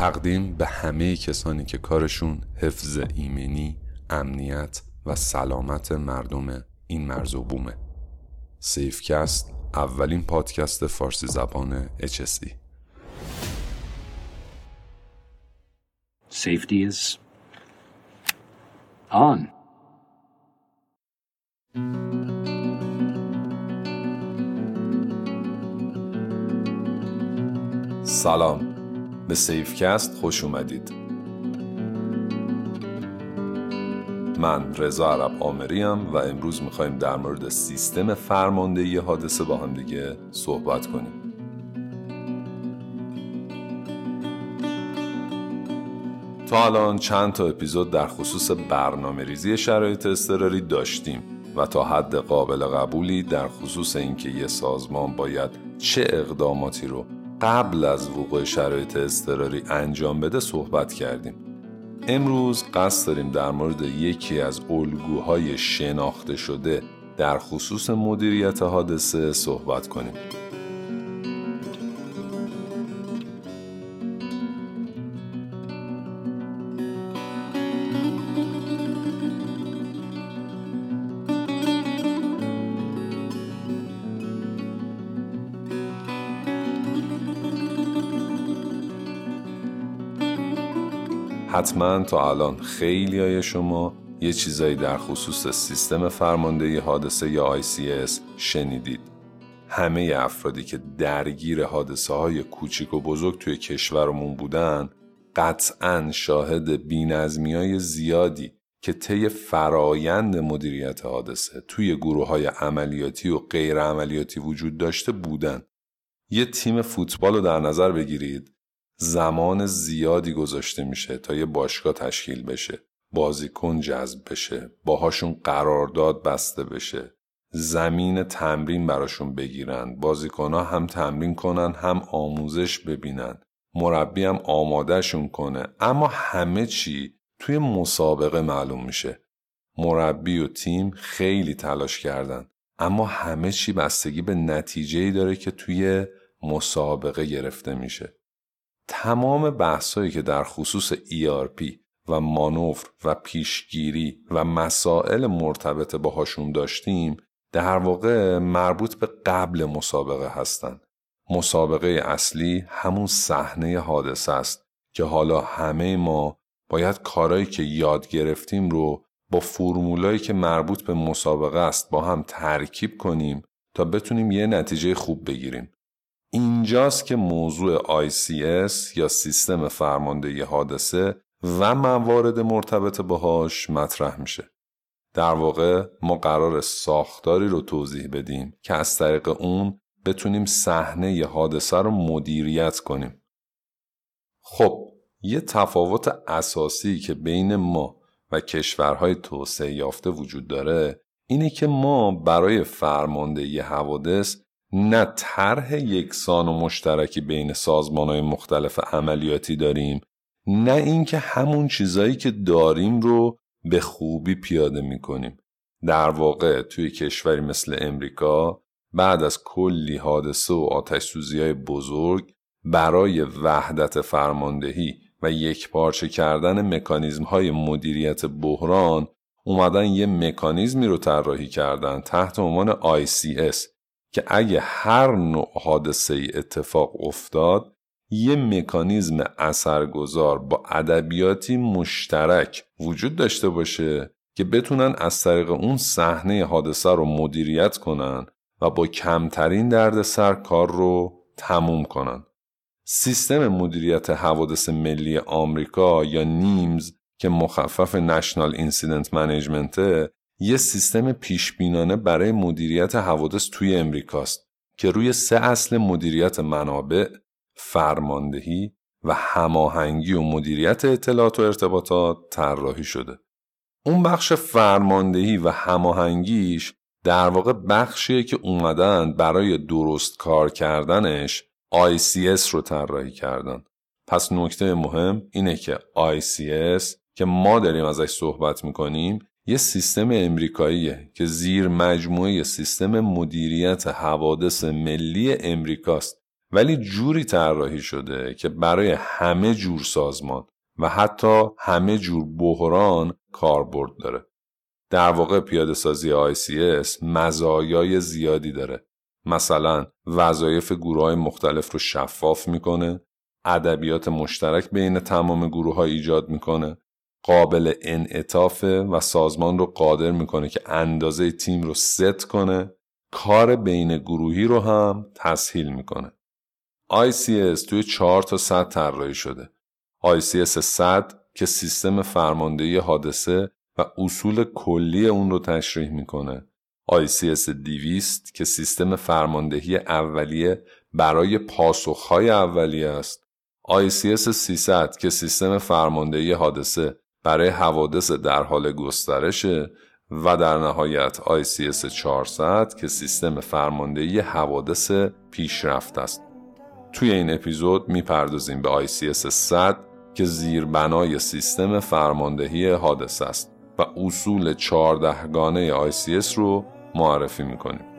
تقدیم به همه کسانی که کارشون حفظ ایمنی، امنیت و سلامت مردم این مرز و بومه. سیفکست اولین پادکست فارسی زبان HSE Safety is on. سلام. به سیفکست خوش اومدید. من رضا عرب آمریم و امروز می‌خوایم در مورد سیستم فرماندهی حادثه با هم دیگه صحبت کنیم. تا الان چند تا اپیزود در خصوص برنامه ریزی شرایط اضطراری داشتیم و تا حد قابل قبولی در خصوص اینکه یه سازمان باید چه اقداماتی رو قبل از وقوع شرایط اضطراری انجام بده صحبت کردیم. امروز قصد داریم در مورد یکی از الگوهای شناخته شده در خصوص مدیریت حادثه صحبت کنیم. حتما تا الان خیلی های شما یه چیزایی در خصوص سیستم فرماندهی حادثه یا ICS شنیدید. همه افرادی که درگیر حادثه های کوچیک و بزرگ توی کشورمون بودن قطعا شاهد بینظمی های زیادی که طی فرایند مدیریت حادثه توی گروه های عملیاتی و غیر عملیاتی وجود داشته بودن. یه تیم فوتبال رو در نظر بگیرید زمان زیادی گذاشته میشه تا یه باشگاه تشکیل بشه بازیکن جذب بشه باهاشون قرارداد بسته بشه. زمین تمرین براشون بگیرن بازیکنها هم تمرین کنن هم آموزش ببینن. مربی هم آمادهشون کنه. اما همه چی توی مسابقه معلوم میشه. مربی و تیم خیلی تلاش کردن. اما همه چی بستگی به نتیجه داره که توی مسابقه گرفته میشه. تمام بحثایی که در خصوص ERP و مانور و پیشگیری و مسائل مرتبط باهاشون داشتیم در واقع مربوط به قبل مسابقه هستند. مسابقه اصلی همون صحنه حادثه است که حالا همه ما باید کارایی که یاد گرفتیم رو با فرمولایی که مربوط به مسابقه است با هم ترکیب کنیم تا بتونیم یه نتیجه خوب بگیریم. اینجاست که موضوع ICS یا سیستم فرماندهی حادثه و موارد مرتبط باهاش مطرح میشه. در واقع ما قرار ساختاری رو توضیح بدیم که از طریق اون بتونیم صحنه حادثه رو مدیریت کنیم. خب یه تفاوت اساسی که بین ما و کشورهای توسعه یافته وجود داره اینه که ما برای فرماندهی حوادث نه طرح یکسان و مشترکی بین های مختلف عملیاتی داریم نه اینکه همون چیزایی که داریم رو به خوبی پیاده می‌کنیم. در واقع توی کشوری مثل امریکا بعد از کلی حادثه و آتش سوزی های بزرگ برای وحدت فرماندهی و یک پارچه کردن مکانیزم های مدیریت بحران اومدن یه مکانیزمی رو طراحی کردن تحت عنوان ICS که اگه هر نوع حادثه ای اتفاق افتاد یه مکانیزم اثرگذار با ادبیاتی مشترک وجود داشته باشه که بتونن از طریق اون صحنه حادثه رو مدیریت کنن و با کمترین دردسر کار رو تموم کنن. سیستم مدیریت حوادث ملی آمریکا یا نیمز که مخفف نشنال اینسیدنت منیجمنته یه سیستم پیشبینانه برای مدیریت حوادث توی امریکاست که روی سه اصل مدیریت منابع، فرماندهی و هماهنگی و مدیریت اطلاعات و ارتباطات طراحی شده. اون بخش فرماندهی و هماهنگیش در واقع بخشیه که اومدن برای درست کار کردنش ICS رو طراحی کردن. پس نکته مهم اینه که ICS که ما داریم ازش صحبت می‌کنیم یه سیستم امریکاییه که زیر مجموعه سیستم مدیریت حوادث ملی امریکاست ولی جوری طراحی شده که برای همه جور سازمان و حتی همه جور بحران کاربرد داره. در واقع پیاده سازی ICS مزایای زیادی داره. مثلا وظایف گروه های مختلف رو شفاف می‌کنه، ادبیات مشترک بین تمام گروه ها ایجاد می‌کنه، قابل انعطافه و سازمان رو قادر می‌کنه که اندازه تیم رو ست کنه، کار بین گروهی رو هم تسهیل می‌کنه. ICS توی چهار تا سطح طراحی شده. ICS 100 که سیستم فرماندهی حادثه و اصول کلی اون رو تشریح می‌کنه. ICS 200 که سیستم فرماندهی اولیه برای پاسخهای اولیه است. ICS 300 که سیستم فرماندهی حادثه برای حوادث در حال گسترشه و در نهایت ICS 400 که سیستم فرماندهی حوادث پیشرفت است. توی این اپیزود می‌پردازیم به ICS 100 که زیربنای سیستم فرماندهی حادثه است و اصول 14 گانه ICS رو معرفی می‌کنیم.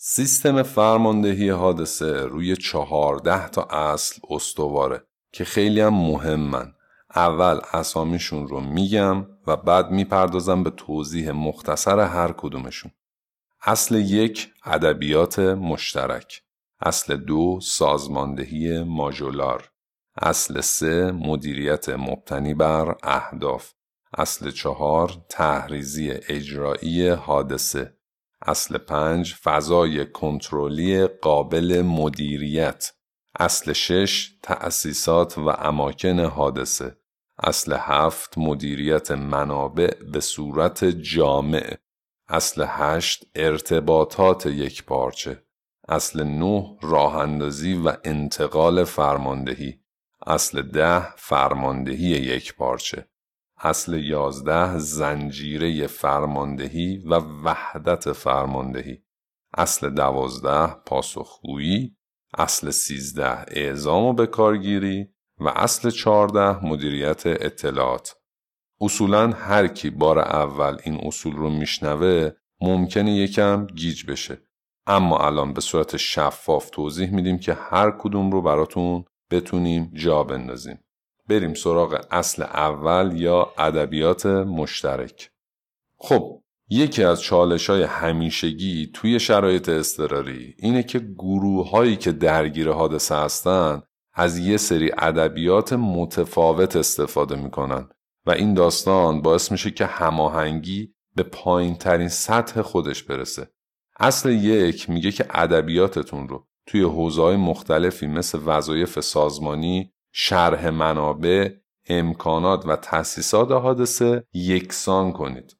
سیستم فرماندهی حادثه روی چهارده تا اصل استواره که خیلی هم مهمن. اول اسامیشون رو میگم و بعد می‌پردازم به توضیح مختصر هر کدومشون. اصل یک ادبیات مشترک. اصل دو سازماندهی ماژولار. اصل سه مدیریت مبتنی بر اهداف. اصل چهار تحریزی اجرایی حادثه. اصل پنج فضای کنترلی قابل مدیریت. اصل شش تأسیسات و اماکن حادثه. اصل هفت مدیریت منابع به صورت جامع. اصل هشت ارتباطات یک پارچه. اصل نه راه اندازی و انتقال فرماندهی. اصل ده فرماندهی یک پارچه. اصل یازده زنجیره فرماندهی و وحدت فرماندهی. اصل دوازده پاسخگویی. اصل سیزده اعزام و بکارگیری و اصل چارده مدیریت اطلاعات. اصولا هر کی بار اول این اصول رو میشنوه ممکنه یکم گیج بشه. اما الان به صورت شفاف توضیح میدیم که هر کدوم رو براتون بتونیم جا بندازیم. بریم سراغ اصل اول یا ادبیات مشترک. خب یکی از چالش های همیشگی توی شرایط اضطراری اینه که گروه هایی که درگیر حادثه هستن از یه سری ادبیات متفاوت استفاده می‌کنن و این داستان باعث میشه که هماهنگی به پایین ترین سطح خودش برسه. اصل یک میگه که ادبیاتتون رو توی حوزه‌های مختلفی مثل وظایف سازمانی شرح منابع، امکانات و تأسیسات حادثه یکسان کنید.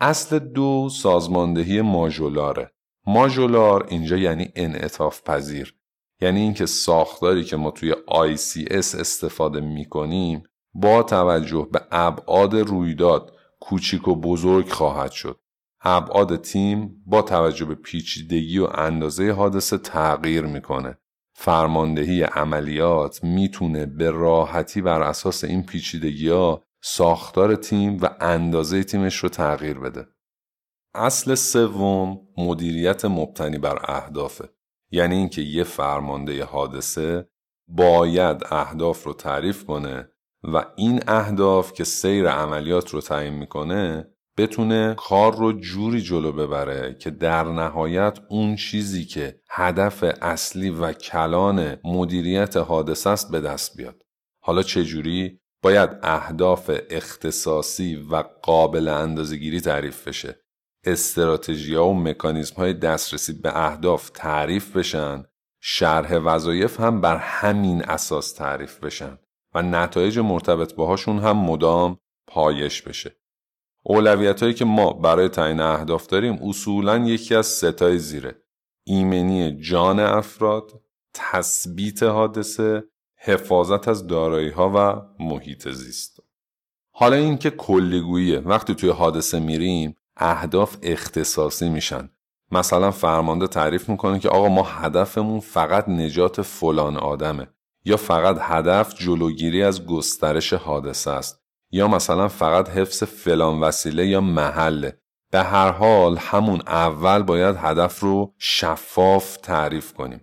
اصل دو سازماندهی ماژولاره. ماژولار اینجا یعنی انعطاف پذیر. یعنی اینکه ساختاری که ما توی ICS استفاده می کنیم با توجه به ابعاد رویداد کوچیک و بزرگ خواهد شد. ابعاد تیم با توجه به پیچیدگی و اندازه حادثه تغییر می‌کنه. فرماندهی عملیات می‌تونه به راحتی بر اساس این پیچیدگی ها ساختار تیم و اندازه تیمش رو تغییر بده. اصل سوم مدیریت مبتنی بر اهدافه. یعنی اینکه یه فرمانده حادثه باید اهداف رو تعریف کنه و این اهداف که سیر عملیات رو تعیین می‌کنه بتونه کار رو جوری جلو ببره که در نهایت اون چیزی که هدف اصلی و کلان مدیریت حادثه است به دست بیاد. حالا چجوری؟ باید اهداف اختصاصی و قابل اندازگیری تعریف بشه. استراتژی و مکانیزم های دسترسی به اهداف تعریف بشن. شرح وظایف هم بر همین اساس تعریف بشن و نتایج مرتبط باهاشون هم مدام پایش بشه. اولویت هایی که ما برای تعیین اهداف داریم اصولا یکی از ستای زیره. ایمنی جان افراد، تثبیت حادثه، حفاظت از دارایی ها و محیط زیست. حالا اینکه کلیگوییه وقتی توی حادثه میریم اهداف اختصاصی میشن مثلا فرمانده تعریف می‌کنه که آقا ما هدفمون فقط نجات فلان آدمه یا فقط هدف جلوگیری از گسترش حادثه است یا مثلا فقط حفظ فلان وسیله یا محله به هر حال همون اول باید هدف رو شفاف تعریف کنیم.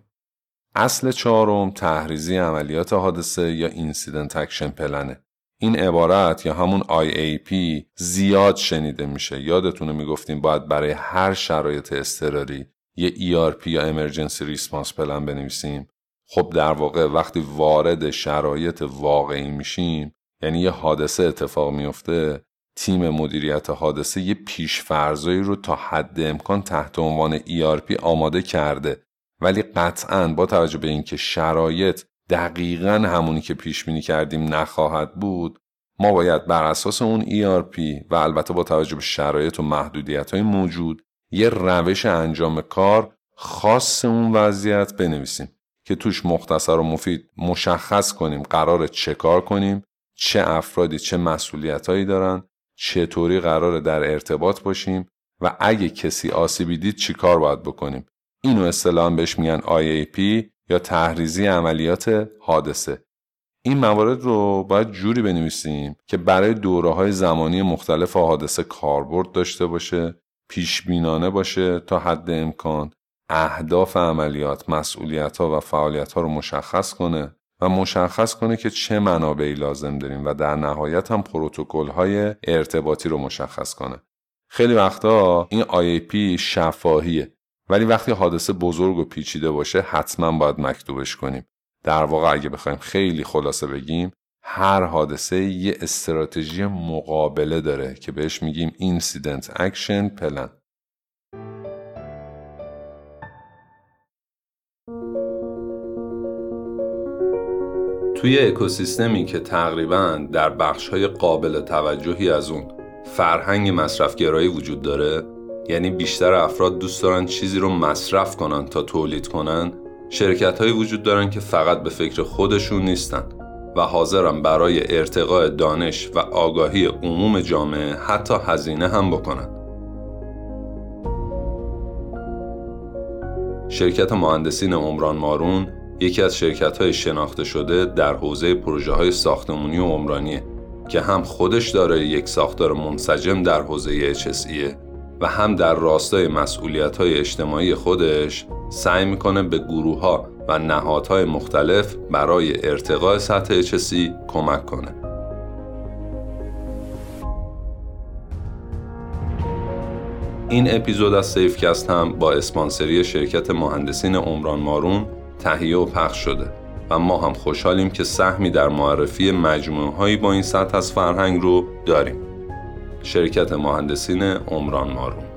اصل چهارم طرح‌ریزی عملیات حادثه یا Incident Action Plan ه این عبارت یا همون IAP زیاد شنیده میشه. یادتونه می‌گفتیم باید برای هر شرایط اضطراری یه ERP یا Emergency Response Plan بنویسیم. خب در واقع وقتی وارد شرایط واقعی میشیم یعنی یه حادثه اتفاق میفته تیم مدیریت حادثه یه پیشفرزایی رو تا حد امکان تحت عنوان ERP آماده کرده. ولی قطعا با توجه به اینکه شرایط دقیقا همونی که پیش بینی کردیم نخواهد بود ما باید بر اساس اون ERP و البته با توجه به شرایط و محدودیت های موجود یه روش انجام کار خاص اون وضعیت بنویسیم که توش مختصر و مفید مشخص کنیم قرار چه کار کنیم چه افرادی چه مسئولیتهایی دارن چطوری قرار در ارتباط باشیم و اگه کسی آسیبی دید چی کار باید بکنیم؟ اینو اصطلاحا بهش میگن IAP یا تحریزی عملیات حادثه. این موارد رو باید جوری بنویسیم که برای دوره های زمانی مختلف حادثه کاربرد داشته باشه پیش بینانه باشه تا حد امکان اهداف عملیات مسئولیت ها و فعالیت ها رو مشخص کنه. و مشخص کنه که چه منابعی لازم داریم و در نهایت هم پروتکل های ارتباطی رو مشخص کنه. خیلی وقتا این IAP شفاهیه ولی وقتی حادثه بزرگ و پیچیده باشه حتما باید مکتوبش کنیم. در واقع اگه بخوایم خیلی خلاصه بگیم هر حادثه یه استراتژی مقابله داره که بهش میگیم Incident Action Plan توی اکوسیستمی که تقریبا در بخشهای قابل توجهی از اون فرهنگ مصرفگرایی وجود داره یعنی بیشتر افراد دوست دارن چیزی رو مصرف کنن تا تولید کنن شرکت هایی وجود دارن که فقط به فکر خودشون نیستن و حاضرن برای ارتقاء دانش و آگاهی عموم جامعه حتی هزینه هم بکنن. شرکت مهندسین عمران مارون یکی از شرکت های شناخته شده در حوزه پروژه های ساختمونی و عمرانیه که هم خودش داره یک ساختار منسجم در حوزه HSE و هم در راستای مسئولیت های اجتماعی خودش سعی می‌کنه به گروه ها و نهادهای مختلف برای ارتقاء سطح HSE کمک کنه. این اپیزود از سیفکست هم با اسپانسری شرکت مهندسین عمران مارون تهیه و پخش شده و ما هم خوشحالیم که سهمی در معرفی مجموعه هایی با این سطح از فرهنگ رو داریم. شرکت مهندسین عمران مارون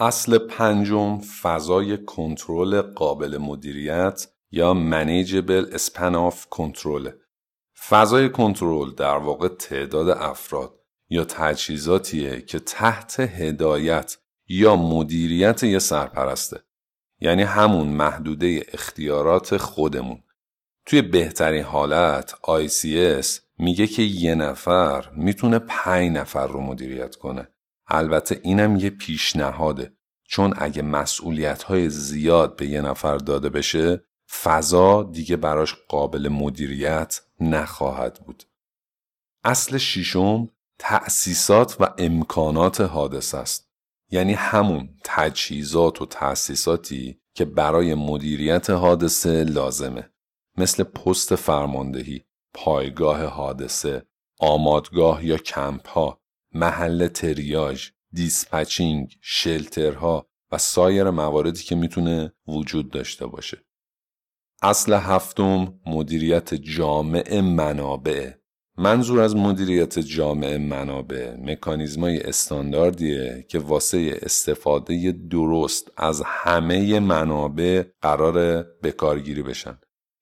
اصل پنجم فضای کنترل قابل مدیریت یا منیجبل اسپن آف کنترل. فضای کنترل در واقع تعداد افراد یا تجهیزاتیه که تحت هدایت یا مدیریت یه سرپرسته. یعنی همون محدوده اختیارات خودمون. توی بهترین حالت ICS میگه که یه نفر می‌تونه پنج نفر رو مدیریت کنه. البته اینم یه پیشنهاده چون اگه مسئولیت های زیاد به یه نفر داده بشه فضا دیگه براش قابل مدیریت نخواهد بود. اصل شیشم تأسیسات و امکانات حادث است. یعنی همون تجهیزات و تأسیساتی که برای مدیریت حادثه لازمه مثل پست فرماندهی، پایگاه حادثه، آمادگاه یا کمپ ها، محل تریاژ، dispatching، shelter ها و سایر مواردی که می‌تونه وجود داشته باشه. اصل هفتم مدیریت جامع منابع. منظور از مدیریت جامع منابع مکانیزمای استانداردیه که واسه استفاده درست از همه منابع قرار بکارگیری بشن.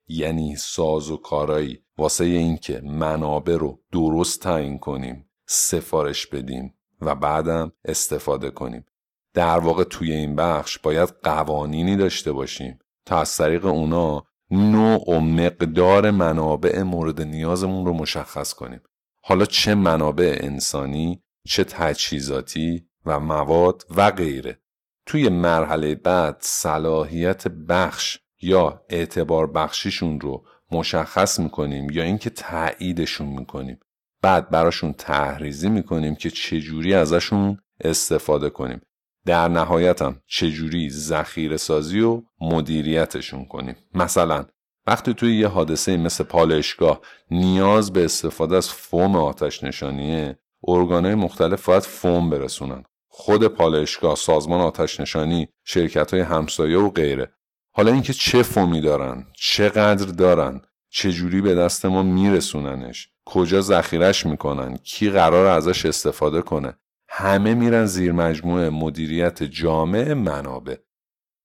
یعنی ساز و کارایی واسه اینکه منابع رو درست تعیین کنیم. سفارش بدیم و بعدم استفاده کنیم. در واقع توی این بخش باید قوانینی داشته باشیم تا از طریق اونا نوع و مقدار منابع مورد نیازمون رو مشخص کنیم. حالا چه منابع انسانی چه تجهیزاتی و مواد و غیره. توی مرحله بعد صلاحیت بخش یا اعتبار بخشیشون رو مشخص می‌کنیم یا اینکه تاییدشون می‌کنیم. بعد براشون تحریزی می‌کنیم که چجوری ازشون استفاده کنیم. در نهایتم چجوری ذخیره سازی و مدیریتشون کنیم. مثلا وقتی توی یه حادثه مثل پالشگاه نیاز به استفاده از فوم آتش نشانیه ارگانهای مختلف باید فوم برسونن. خود پالشگاه سازمان آتش نشانی شرکت های همسایه و غیره. حالا اینکه چه فومی دارن چقدر دارن چجوری به دست ما میرسوننش؟ کجا ذخیرش می‌کنن؟ کی قرار ازش استفاده کنه؟ همه میرن زیر مجموعه مدیریت جامع منابع.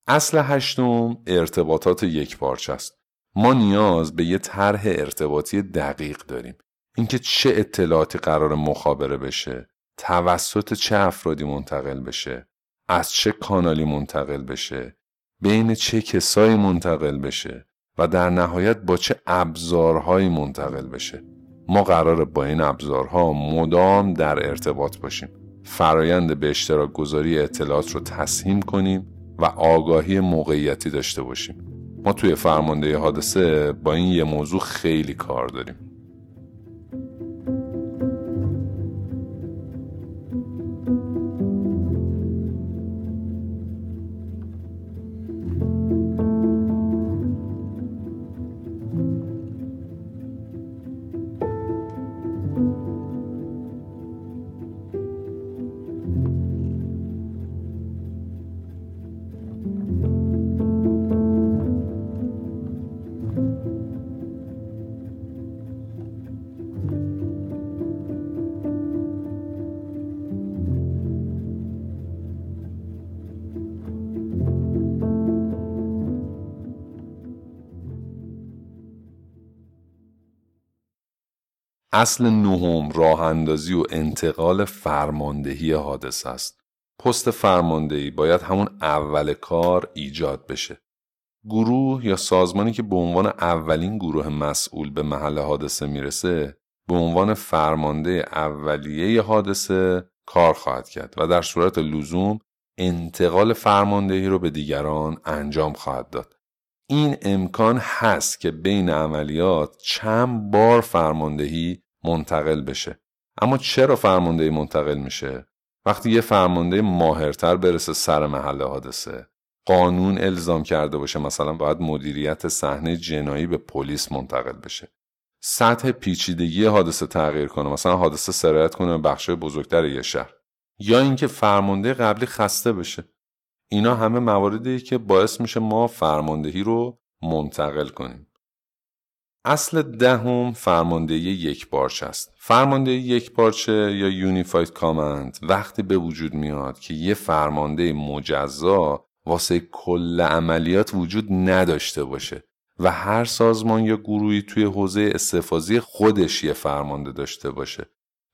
اصل هشتم ارتباطات یک پارچه است. ما نیاز به یه طرح ارتباطی دقیق داریم. اینکه چه اطلاعاتی قرار مخابره بشه توسط چه افرادی منتقل بشه از چه کانالی منتقل بشه بین چه کسایی منتقل بشه و در نهایت با چه ابزارهایی منتقل بشه. ما قرار با این ابزارها مدام در ارتباط باشیم. فرایند به اشتراک گذاری اطلاعات رو تسهیم کنیم و آگاهی موقعیتی داشته باشیم. ما توی فرمانده حادثه با این یه موضوع خیلی کار داریم. اصل نهم راه اندازی و انتقال فرماندهی حادثه است. پست فرماندهی باید همون اول کار ایجاد بشه. گروه یا سازمانی که به عنوان اولین گروه مسئول به محل حادثه می‌رسه به عنوان فرمانده اولیه حادثه کار خواهد کرد و در صورت لزوم انتقال فرماندهی رو به دیگران انجام خواهد داد. این امکان هست که بین عملیات چند بار فرماندهی منتقل بشه. اما چرا فرماندهی منتقل میشه؟ وقتی یه فرمانده ماهرتر برسه سر محل حادثه قانون الزام کرده باشه مثلا باید مدیریت صحنه جنایی به پلیس منتقل بشه. سطح پیچیدگی حادثه تغییر کنه مثلا حادثه سرایت کنه به بخش بزرگتر یه شهر. یا اینکه فرمانده قبلی خسته بشه. اینا همه مواردی که باعث میشه ما فرماندهی رو منتقل کنیم. اصل دهم فرماندهی یک پارچه است. فرماندهی یک پارچه یا یونیفاید کامند وقتی به وجود میاد که یه فرمانده مجزا واسه کل عملیات وجود نداشته باشه و هر سازمان یا گروهی توی حوزه استفاضی خودش یه فرمانده داشته باشه.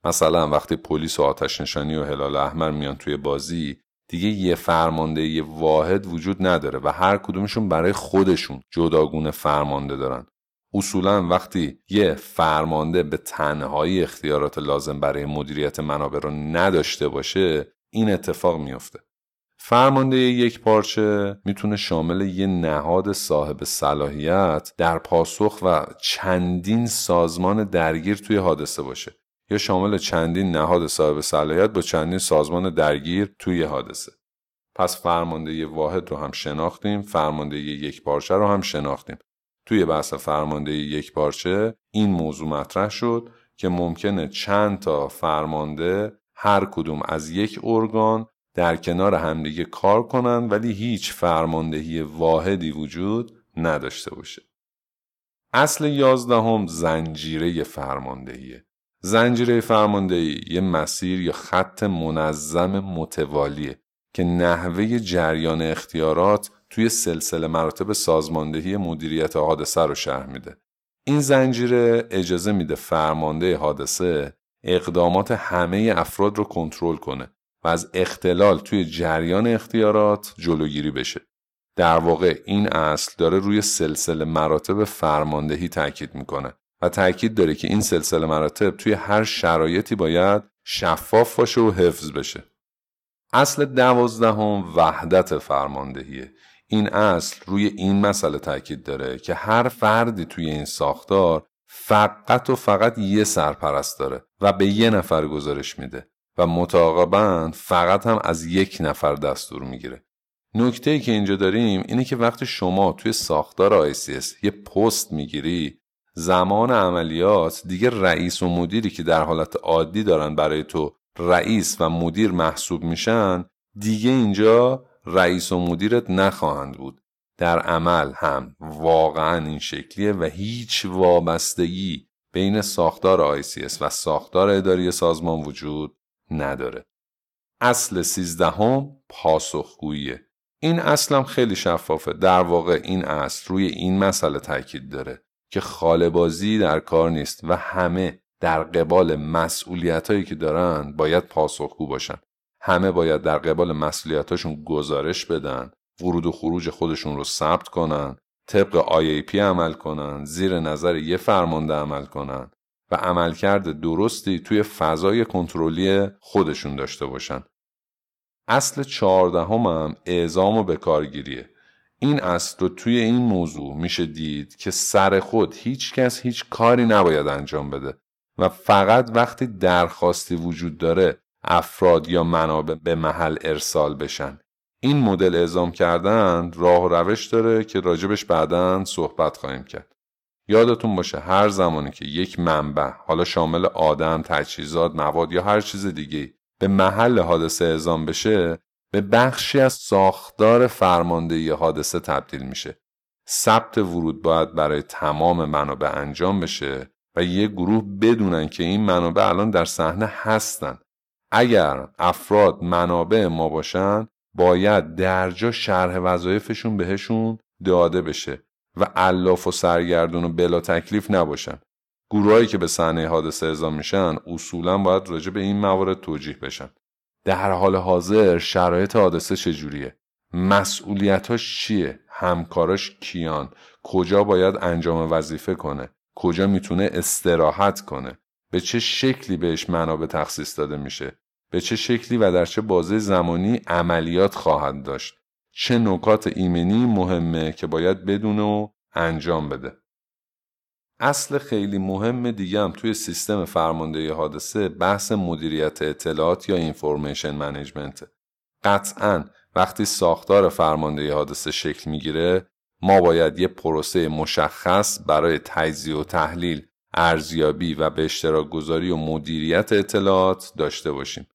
مثلا وقتی پلیس و آتش نشانی و هلال احمر میان توی بازی دیگه یه فرمانده یه واحد وجود نداره و هر کدومشون برای خودشون جداگونه فرمانده دارن. اصولا وقتی یه فرمانده به تنهایی اختیارات لازم برای مدیریت منابع رو نداشته باشه این اتفاق میفته فرمانده یک پارچه می‌تونه شامل یه نهاد صاحب صلاحیت در پاسخ و چندین سازمان درگیر توی حادثه باشه. یا شامل چندین نهاد صاحب صلاحیت با چندین سازمان درگیر توی حادثه پس فرماندهی واحد رو هم شناختیم فرماندهی یک پارچه رو هم شناختیم توی بحث فرماندهی یک پارچه این موضوع مطرح شد که ممکنه چند تا فرمانده هر کدوم از یک ارگان در کنار همدیگه کار کنن ولی هیچ فرماندهی واحدی وجود نداشته باشه. اصل یازدهم زنجیره فرماندهیه. زنجیره فرماندهی یه مسیر یا خط منظم متوالیه که نحوه جریان اختیارات توی سلسله مراتب سازماندهی مدیریت حادثه رو شرح میده. این زنجیره اجازه میده فرمانده حادثه اقدامات همه افراد رو کنترل کنه و از اختلال توی جریان اختیارات جلوگیری بشه. در واقع این اصل داره روی سلسله مراتب فرماندهی تاکید می‌کنه و تاکید داره که این سلسله مراتب توی هر شرایطی باید شفاف باشه و حفظ بشه. اصل دوازدهم وحدت فرماندهیه این اصل روی این مسئله تاکید داره که هر فردی توی این ساختار فقط و فقط یه سرپرست داره و به یه نفر گزارش میده و متعاقبا فقط هم از یک نفر دستور می‌گیره نکته ای که اینجا داریم اینه که وقتی شما توی ساختار ICS یه پست می‌گیری زمان عملیات دیگه رئیس و مدیری که در حالت عادی دارن برای تو رئیس و مدیر محسوب میشن دیگه اینجا رئیس و مدیرت نخواهند بود. در عمل هم واقعا این شکلیه و هیچ وابستگی بین ساختار ICS و ساختار اداری سازمان وجود نداره. اصل سیزدهم پاسخگوییه. این اصلم خیلی شفافه. در واقع این اصل روی این مسئله تاکید داره. که خالبازی در کار نیست و همه در قبال مسئولیت هایی که دارن باید پاسخگو باشن. همه باید در قبال مسئولیتاشون گزارش بدن ورود و خروج خودشون رو ثبت کنن طبق IAP عمل کنن زیر نظر یه فرمانده عمل کنن و عملکرد درستی توی فضای کنترلی خودشون داشته باشن. اصل چهاردهم هم اعزام و بکارگیریه این اصل رو توی این موضوع میشه دید که سر خود هیچ کس هیچ کاری نباید انجام بده و فقط وقتی درخواستی وجود داره افراد یا منابع به محل ارسال بشن. این مدل اعزام کردن راه و روش داره که راجبش بعدا صحبت خواهیم کرد. یادتون باشه هر زمانی که یک منبع حالا شامل آدم، تجهیزات، مواد یا هر چیز دیگه به محل حادثه اعزام بشه به بخشی از ساختار فرماندهی حادثه تبدیل میشه. ثبت ورود باید برای تمام منابع انجام بشه و یه گروه بدونن که این منابع الان در صحنه هستن. اگر افراد منابع ما باشن باید درجا شرح وظایفشون بهشون داده بشه و علاف و سرگردون و بلا تکلیف نباشن. گروهایی که به صحنه حادثه اعزام میشن اصولا باید راجع به این موارد توجیه بشن. در حال حاضر شرایط حادثه چجوریه؟ مسئولیتاش چیه؟ همکاراش کیان؟ کجا باید انجام وظیفه کنه؟ کجا می‌تونه استراحت کنه؟ به چه شکلی بهش منابع تخصیص داده میشه؟ به چه شکلی و در چه بازه زمانی عملیات خواهد داشت؟ چه نکات ایمنی مهمه که باید بدونه و انجام بده؟ اصل خیلی مهم دیگه هم توی سیستم فرماندهی حادثه بحث مدیریت اطلاعات یا Information Management قطعا وقتی ساختار فرماندهی حادثه شکل می‌گیره ما باید یه پروسه مشخص برای تجزیه و تحلیل ارزیابی و به اشتراک گذاری و مدیریت اطلاعات داشته باشیم.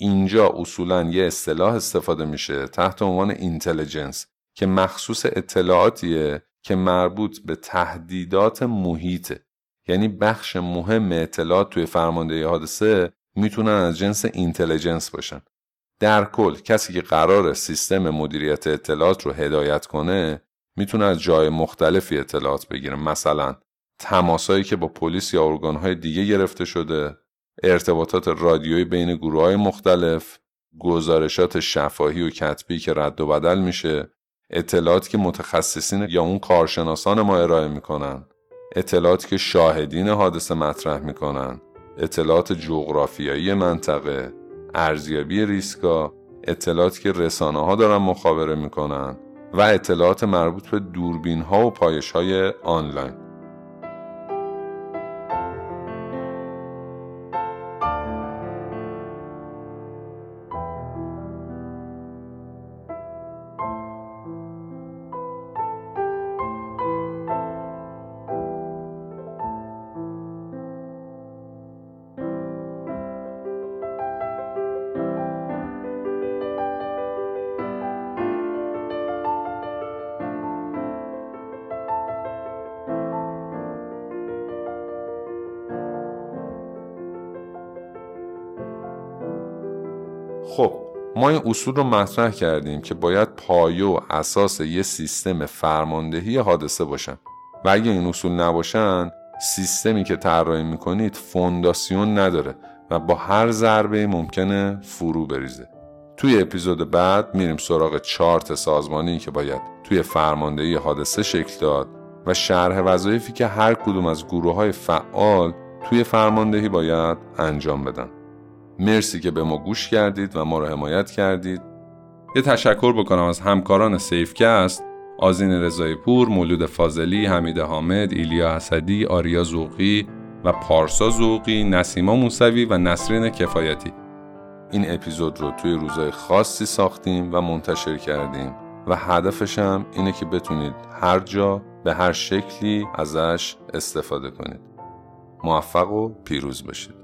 اینجا اصولا یه اصطلاح استفاده میشه تحت عنوان intelligence که مخصوص اطلاعاتیه که مربوط به تهدیدات محیطه. یعنی بخش مهم اطلاعات توی فرماندهی حادثه می‌تونن از جنس intelligence باشن. در کل کسی که قرار سیستم مدیریت اطلاعات رو هدایت کنه می‌تونه از جای مختلفی اطلاعات بگیره. مثلا تماسایی که با پلیس یا ارگانهای دیگه گرفته شده ارتباطات رادیویی بین گروه های مختلف گزارشات شفاهی و کتبی که رد و بدل میشه اطلاعاتی که متخصصین یا اون کارشناسان ما ارائه می‌کنن. اطلاعاتی که شاهدین حادثه مطرح می‌کنن. اطلاعات جغرافیایی منطقه. ارزیابی ریسکا. اطلاعاتی که رسانه ها دارن مخابره می‌کنن. و اطلاعات مربوط به دوربین ها و پایش های آنلاین. ما این اصول رو مطرح کردیم که باید پایه و اساس یه سیستم فرماندهی حادثه باشن. و اگه این اصول نباشن سیستمی که طراحی می‌کنید فونداسیون نداره و با هر ضربه ممکنه فرو بریزه. توی اپیزود بعد میریم سراغ چارت سازمانی که باید توی فرماندهی حادثه شکل داد و شرح وظایفی که هر کدوم از گروه های فعال توی فرماندهی باید انجام بدن. مرسی که به ما گوش کردید و ما رو حمایت کردید یه تشکر بکنم از همکاران سیفکست آزین رضای پور، مولود فاضلی، حمید حامد، ایلیا اسدی، آریا زوقی و پارسا زوقی، نسیما موسوی و نسرین کفایتی. این اپیزود رو توی روزای خاصی ساختیم و منتشر کردیم و هدفش هم اینه که بتونید هر جا به هر شکلی ازش استفاده کنید. موفق و پیروز باشید.